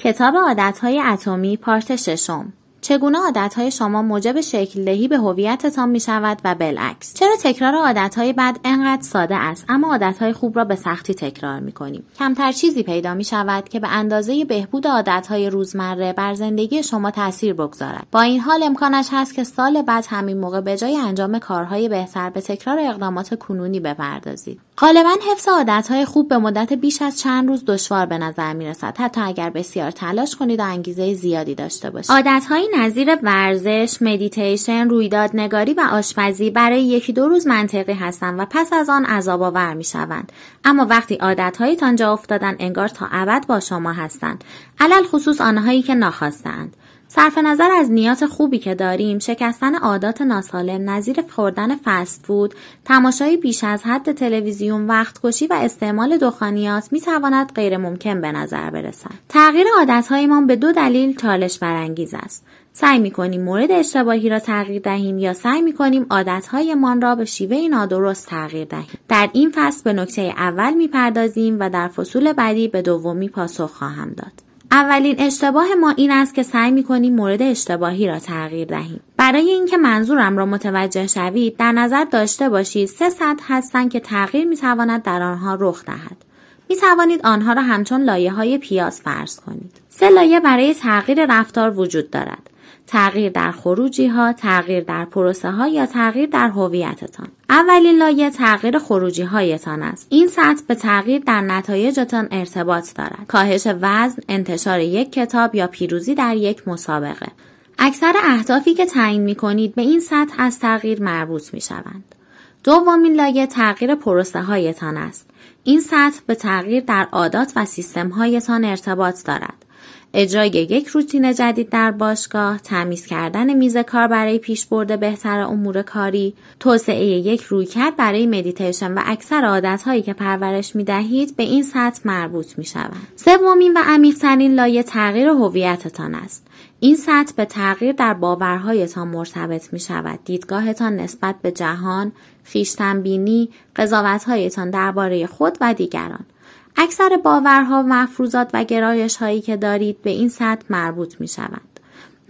کتاب عادتهای اتمی پارت ششم. چگونه عادتهای شما موجب شکل دهی به هویتتان می شود و بالعکس؟ چرا تکرار عادتهای بد انقدر ساده است اما عادتهای خوب را به سختی تکرار می کنیم کمتر چیزی پیدا می شود که به اندازه بهبود عادتهای روزمره بر زندگی شما تاثیر بگذارد. با این حال امکانش هست که سال بعد همین موقع به جای انجام کارهای بهتر به تکرار اقدامات کنونی بپردازید. غالبا حفظ عادتهای خوب به مدت بیش از چند روز دشوار به نظر می رسد حتی اگر بسیار تلاش کنید و انگیزه زیادی داشته باشید. عادتهایی نظیر ورزش مدیتیشن رویدادنگاری و آشپزی برای یکی دو روز منطقی هستند و پس از آن عذاب آور می شوند اما وقتی عادتهایتان جا افتادن انگار تا ابد با شما هستند. علل خصوص آنهایی که ناخواستند صرف نظر از نیات خوبی که داریم شکستن عادات ناسالم نظیر خوردن فست فود تماشای بیش از حد تلویزیون وقت کشی و استعمال دخانیات می تواند غیر ممکن به نظر برسد. تغییر عادتهایمان به دو دلیل چالش برانگیز است. سعی می کنیم مورد اشتباهی را تغییر دهیم یا سعی می کنیم عادتهایمان را به شیوه نادرست تغییر دهیم. در این فصل به نکته اول می پردازیم و در فصول بعدی به دومی پاسخ خواهم داد. اولین اشتباه ما این است که سعی می کنیم مورد اشتباهی را تغییر دهیم. برای اینکه منظورم را متوجه شوید در نظر داشته باشید سه سطح هستند که تغییر می تواند در آنها رخ دهد. می توانید آنها را همچون لایه های پیاز فرض کنید. سه لایه برای تغییر رفتار وجود دارد. تغییر در خروجی ها، تغییر در پروسه ها یا تغییر در هویتتان. اولین لایه تغییر خروجی هایتان است. این سطح به تغییر در نتایجتان ارتباط دارد. کاهش وزن، انتشار یک کتاب یا پیروزی در یک مسابقه. اکثر اهدافی که تعیین می کنید به این سطح از تغییر مربوط می شوند. دومین لایه تغییر پروسه هایتان است. این سطح به تغییر در عادات و سیستم هایتان ارتباط دارد. اجرای یک روتین جدید در باشگاه، تمیز کردن میز کار برای پیشبرد بهتر امور کاری، توسعه یک رویکرد برای مدیتیشن و اکثر عادتهایی که پرورش می دهید به این سطح مربوط می شوند. سومین و عمیقترین لایه تغییر هویتتان است. این سطح به تغییر در باورهایتان مرتبط می شود. دیدگاهتان نسبت به جهان، خیشتنبینی، قضاوتهایتان درباره خود و دیگران. اکثر باورها، مفروضات و گرایش هایی که دارید به این سطح مربوط می شوند.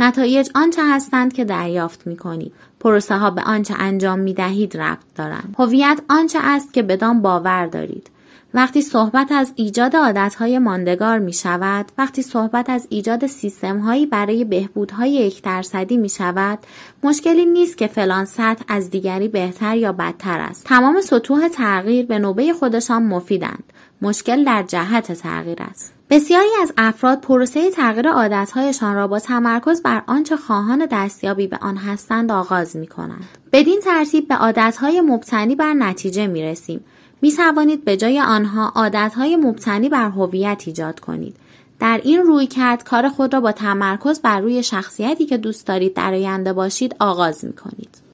نتایج آنچه هستند که دریافت می کنید. پروسه ها به آنچه انجام می دهید ربط دارند. هویت آنچه است که بدان باور دارید. وقتی صحبت از ایجاد عادتهای ماندگار می شود، وقتی صحبت از ایجاد سیستم هایی برای بهبودهای یک درصدی می شود، مشکلی نیست که فلان سطح از دیگری بهتر یا بدتر است. تمام سطوح تغییر به نوبه خودشان مفیدند. مشکل در جهت تغییر است. بسیاری از افراد پروسه تغییر عادتهایشان را با تمرکز بر آنچه خواهان دستیابی به آن هستند آغاز می کنند. بدین ترتیب به عادتهای مبتنی بر نتیجه می رسیم. می توانید به جای آنها عادتهای مبتنی بر هویت ایجاد کنید. در این روی کرد کار خود را با تمرکز بر روی شخصیتی که دوست دارید در آینده باشید آغاز می کنید.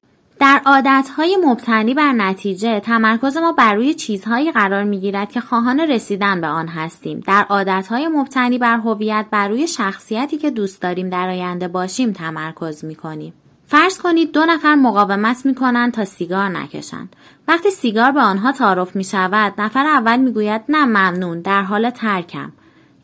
در عادتهای مبتنی بر نتیجه تمرکز ما بر روی چیزهایی قرار می گیرد که خواهان رسیدن به آن هستیم. در عادتهای مبتنی بر هویت بر روی شخصیتی که دوست داریم در آینده باشیم تمرکز می کنیم. فرض کنید دو نفر مقاومت می کنند تا سیگار نکشند. وقتی سیگار به آنها تعارف می شود، نفر اول می گوید نه ممنون در حال ترکم.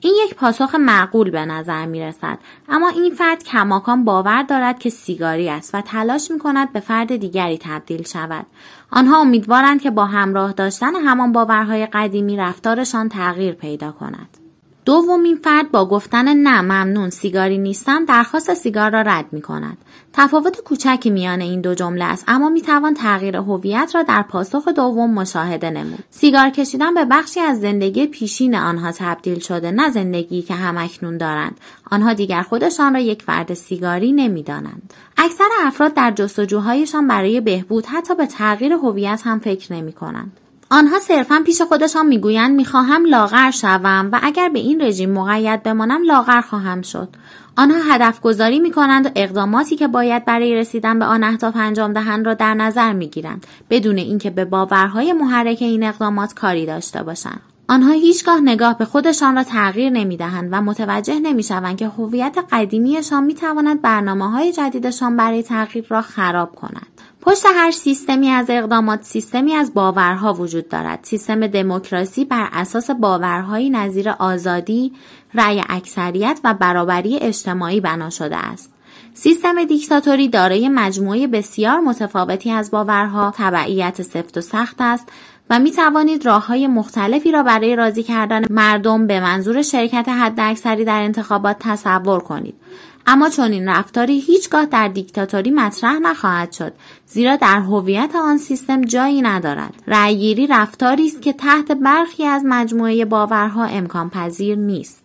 این یک پاسخ معقول به نظر می رسد اما این فرد کماکان باور دارد که سیگاری است و تلاش می کند به فرد دیگری تبدیل شود. آنها امیدوارند که با همراه داشتن همان باورهای قدیمی رفتارشان تغییر پیدا کند. دومین فرد با گفتن نه ممنون سیگاری نیستم درخواست سیگار را رد می کند. تفاوت کوچکی میان این دو جمله است اما می توان تغییر هویت را در پاسخ دوم مشاهده نمود. سیگار کشیدن به بخشی از زندگی پیشین آنها تبدیل شده نه زندگی که همکنون دارند. آنها دیگر خودشان را یک فرد سیگاری نمی‌دانند. اکثر افراد در جستجوهایشان برای بهبود حتی به تغییر هویت هم فکر نمی کنند. آنها صرفا پیش خودشان می‌گویند می‌خواهم لاغر شوم و اگر به این رژیم مقید بمانم لاغر خواهم شد آنها هدف گذاری می کنند و اقداماتی که باید برای رسیدن به آن اهداف انجام دهند را در نظر می گیرند بدون اینکه به باورهای محرک این اقدامات کاری داشته باشند. آنها هیچگاه نگاه به خودشان را تغییر نمی دهند و متوجه نمی شوند که هویت قدیمیشان می تواند برنامه های جدیدشان برای تغییر را خراب کند. پشت هر سیستمی از اقدامات سیستمی از باورها وجود دارد. سیستم دموکراسی بر اساس باورهایی نظیر آزادی، رأی اکثریت و برابری اجتماعی بنا شده است. سیستم دیکتاتوری دارای مجموعه بسیار متفاوتی از باورها، تبعیت سفت و سخت است و می توانید راه های مختلفی را برای راضی کردن مردم به منظور شرکت حداکثری در انتخابات تصور کنید. اما چون این رفتاری هیچگاه در دیکتاتوری مطرح نخواهد شد زیرا در هویت آن سیستم جایی ندارد. رأیگیری رفتاری است که تحت برخی از مجموعه باورها امکان پذیر نیست.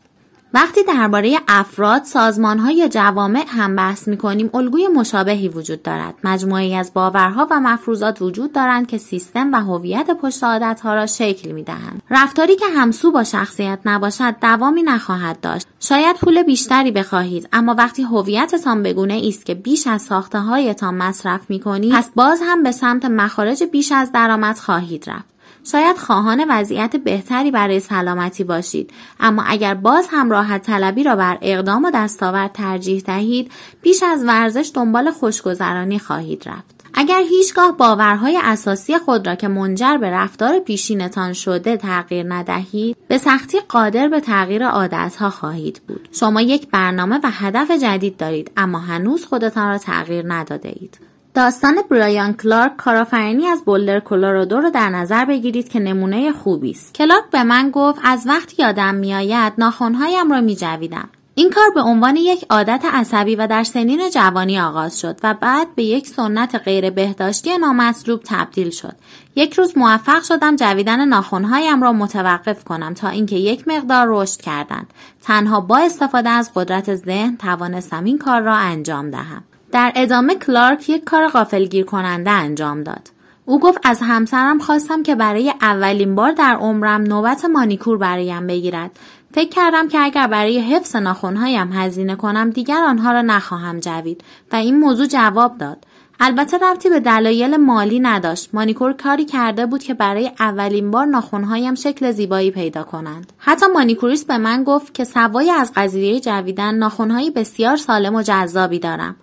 وقتی درباره افراد، سازمانها یا جوامع هم بحث می کنیم الگوی مشابهی وجود دارد. مجموعی از باورها و مفروضات وجود دارند که سیستم و هویت پشت عادتها را شکل می دهند. رفتاری که همسو با شخصیت نباشد دوامی نخواهد داشت. شاید پول بیشتری بخواهید اما وقتی هویتتان بگونه است که بیش از ساخته هایتان مصرف می کنید پس باز هم به سمت مخارج بیش از درآمد خواهید رفت. شاید خواهان وضعیت بهتری برای سلامتی باشید. اما اگر باز هم راحت طلبی را بر اقدام و دستاورد ترجیح دهید بیش از ورزش دنبال خوشگذرانی خواهید رفت. اگر هیچگاه باورهای اساسی خود را که منجر به رفتار پیشینتان شده تغییر ندهید به سختی قادر به تغییر عادتها خواهید بود. شما یک برنامه و هدف جدید دارید اما هنوز خودتان را تغییر نداده اید داستان برایان کلارک کارآفرینی از بولدر کلرادو رو در نظر بگیرید که نمونه خوبی است کلارک به من گفت از وقتی یادم میآید ناخونهایم را میجویدم این کار به عنوان یک عادت عصبی و در سنین جوانی آغاز شد و بعد به یک سنت غیر بهداشتی نامطلوب تبدیل شد. یک روز موفق شدم جویدن ناخونهایم را متوقف کنم تا اینکه یک مقدار رشد کردند. تنها با استفاده از قدرت ذهن توانستم این کار را انجام دهم. در ادامه کلارک یک کار غافلگیر کننده انجام داد. او گفت از همسرم خواستم که برای اولین بار در عمرم نوبت مانیکور برایم بگیرد. فکر کردم که اگر برای حفظ ناخونهایم هزینه کنم دیگر آنها را نخواهم جوید و این موضوع جواب داد. البته ربطی به دلایل مالی نداشت. مانیکور کاری کرده بود که برای اولین بار ناخونهایم شکل زیبایی پیدا کنند. حتی مانیکوریست به من گفت که سوای از قضیه جویدن ناخونهایی بسیار سالم و جذابی دارم.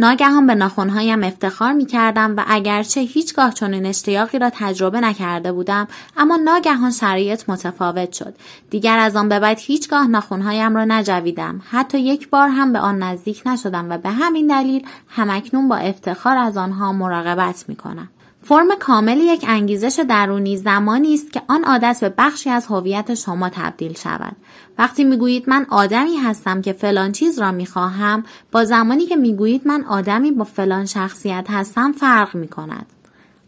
ناگهان به ناخونهایم افتخار می کردم و اگرچه هیچگاه چنین اشتیاقی را تجربه نکرده بودم اما ناگهان شرایط متفاوت شد. دیگر از آن به بعد هیچگاه ناخونهایم را نجویدم. حتی یک بار هم به آن نزدیک نشدم و به همین دلیل همکنون با افتخار از آنها مراقبت می کنم. فرم کامل یک انگیزش درونی زمانی است که آن عادت به بخشی از هویت شما تبدیل شود وقتی می‌گویید من آدمی هستم که فلان چیز را می‌خواهم با زمانی که می‌گویید من آدمی با فلان شخصیت هستم فرق می کند.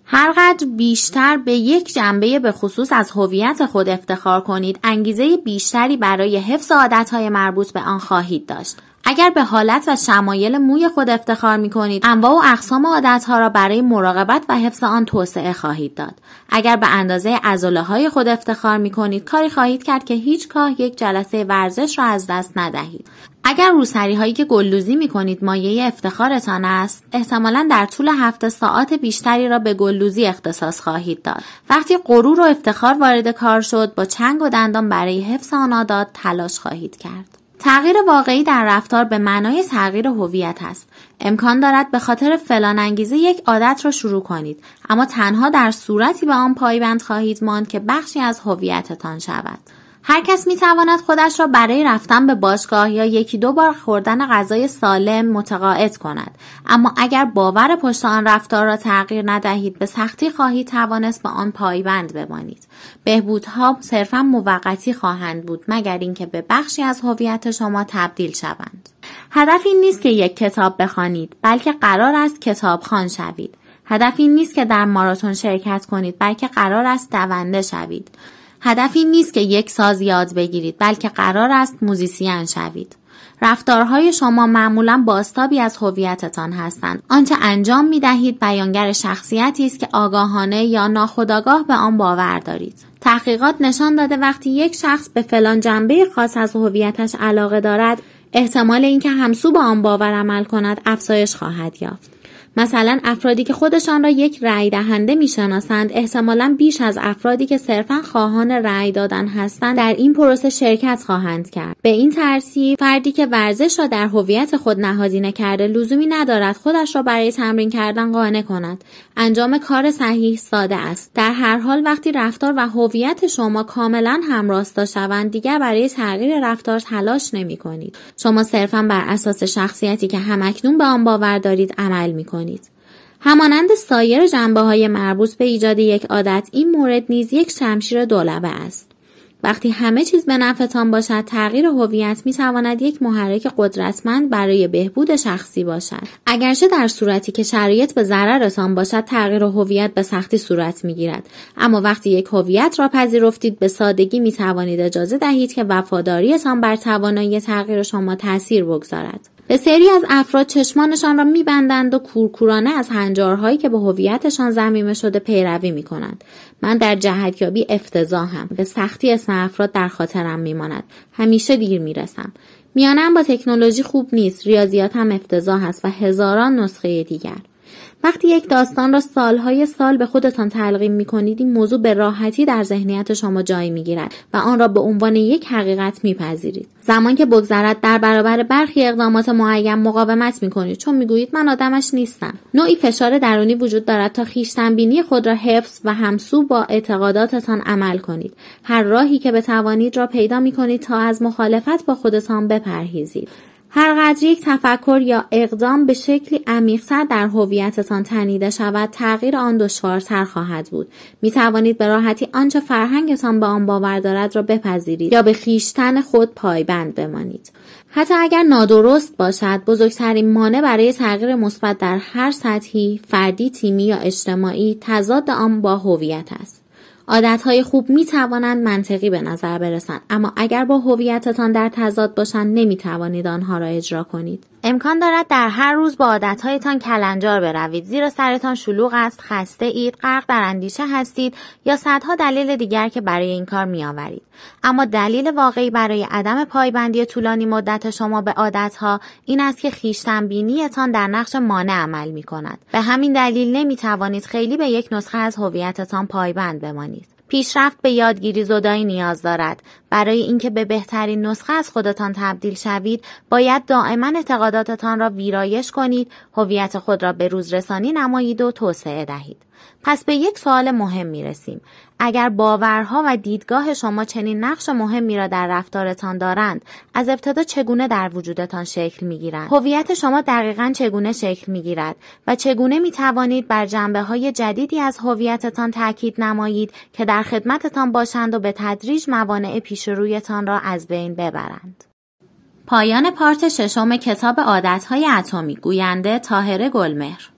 هرقدر بیشتر به یک جنبه به خصوص از هویت خود افتخار کنید انگیزه بیشتری برای حفظ عادتهای مربوط به آن خواهید داشت اگر به حالت و شمایل موی خود افتخار می کنید انواع و اقسام عادتها را برای مراقبت و حفظ آن توسعه خواهید داد. اگر به اندازه عضله های خود افتخار می کنید کاری خواهید کرد که هیچگاه یک جلسه ورزش را از دست ندهید. اگر روسری هایی که گلدوزی می کنید مایه افتخارتان است احتمالا در طول هفته ساعت بیشتری را به گلدوزی اختصاص خواهید داد. وقتی غرور و افتخار وارد کار شد با چنگ و دندان برای حفظ آن عادات تلاش خواهید کرد. تغییر واقعی در رفتار به معنای تغییر هویت است. امکان دارد به خاطر فلان انگیزه یک عادت را شروع کنید اما تنها در صورتی به آن پایبند خواهید ماند که بخشی از هویتتان شود. هر کس می تواند خودش را برای رفتن به باشگاه یا یکی دو بار خوردن غذای سالم متقاعد کند. اما اگر باور پشت آن رفتار را تغییر ندهید به سختی خواهید توانست به آن پایبند بمانید. بهبودها صرفا موقتی خواهند بود مگر اینکه به بخشی از هویت شما تبدیل شوند. هدف این نیست که یک کتاب بخوانید بلکه قرار است کتابخوان شوید. هدف این نیست که در ماراتون شرکت کنید بلکه قرار است دونده شوید. هدف این نیست که یک ساز یاد بگیرید بلکه قرار است موزیسین شوید. رفتارهای شما معمولا باستابی از هویتتان هستند. آنچه انجام می دهید بیانگر شخصیتی است که آگاهانه یا ناخودآگاه به آن باور دارید. تحقیقات نشان داده وقتی یک شخص به فلان جنبه خاص از هویتش علاقه دارد احتمال اینکه همسو با آن باور عمل کند افزایش خواهد یافت. مثلا افرادی که خودشان را یک رأی دهنده می‌شناسند احتمالا بیش از افرادی که صرفا خواهان رأی دادن هستند در این پروسه شرکت خواهند کرد. به این ترتیب فردی که ورزش را در هویت خود نهادینه کرده لزومی ندارد خودش را برای تمرین کردن قانع کند. انجام کار صحیح ساده است. در هر حال وقتی رفتار و هویت شما کاملا همراستا شوند دیگر برای تغییر رفتار تلاش نمی کنید شما صرفا بر اساس شخصیتی که همکنون به آن باور دارید عمل می کنید همانند سایر جنبه های مربوط به ایجاد یک عادت این مورد نیز یک شمشیر دولبه است. وقتی همه چیز به نفعتان باشد تغییر هویت می تواند یک محرک قدرتمند برای بهبود شخصی باشد. اگرچه در صورتی که شرایط به ضررتان باشد تغییر هویت به سختی صورت می گیرد اما وقتی یک هویت را پذیرفتید به سادگی می توانید اجازه دهید که وفاداریتان بر توانایی تغییر شما تاثیر بگذارد. بسیاری از افراد چشمانشان را میبندند و کورکورانه از هنجارهایی که به هویتشان زمیمه شده پیروی می‌کنند. من در جهتیابی افتضاحم. به سختی اسم افراد در خاطرم میماند. همیشه دیر می‌رسم. میانم با تکنولوژی خوب نیست. ریاضیات هم افتضاح است و هزاران نسخه دیگر. وقتی یک داستان را سالهای سال به خودتان تلقیم می کنید این موضوع به راحتی در ذهنیت شما جای می گیرد و آن را به عنوان یک حقیقت میپذیرید. زمان که بگذرد در برابر برخی اقدامات معین مقاومت می کنید چون می‌گویید من آدمش نیستم. نوعی فشار درونی وجود دارد تا خویشتنبینی خود را حفظ و همسو با اعتقاداتتان عمل کنید. هر راهی که بتوانید را پیدا می کنید تا از مخالفت با خودتان بپرهیزید. هر قدر یک تفکر یا اقدام به شکلی عمیقتر در هویتتان تنیده شود تغییر آن دشوارتر خواهد بود. می توانید به راحتی آنچه فرهنگتان به آن باور دارد را بپذیرید یا به خیشتن خود پایبند بمانید. حتی اگر نادرست باشد بزرگترین مانع برای تغییر مثبت در هر سطحی فردی تیمی یا اجتماعی تضاد آن با هویت است. عادتهای خوب می توانند منطقی به نظر برسند. اما اگر با هویتتان در تضاد باشند نمی توانید آنها را اجرا کنید. امکان دارد در هر روز با عادتهایتان کلنجار بروید. زیرا سرتان شلوغ است خسته اید غرق در اندیشه هستید یا صدها دلیل دیگر که برای این کار میآورید. اما دلیل واقعی برای عدم پایبندی طولانی مدت شما به عادتها این است که خویشتنبینیتان در نقش مانع عمل می کند به همین دلیل نمی توانید خیلی به یک نسخه از هویتتان پایبند بمانید. پیشرفت به یادگیری زدایی نیاز دارد. برای اینکه به بهترین نسخه از خودتان تبدیل شوید، باید دائما اعتقاداتتان را ویرایش کنید، هویت خود را به روز رسانی نمایید و توسعه دهید. پس به یک سوال مهم می رسیم. اگر باورها و دیدگاه شما چنین نقش مهمی را در رفتارتان دارند از ابتدا چگونه در وجودتان شکل می گیرند هویت شما دقیقا چگونه شکل می گیرد و چگونه می توانید بر جنبه های جدیدی از هویتتان تاکید نمایید که در خدمتتان باشند و به تدریج موانع پیش رویتان را از بین ببرند. پایان پارت ششم کتاب عادتهای اتمی گوینده تاهره گلمهر.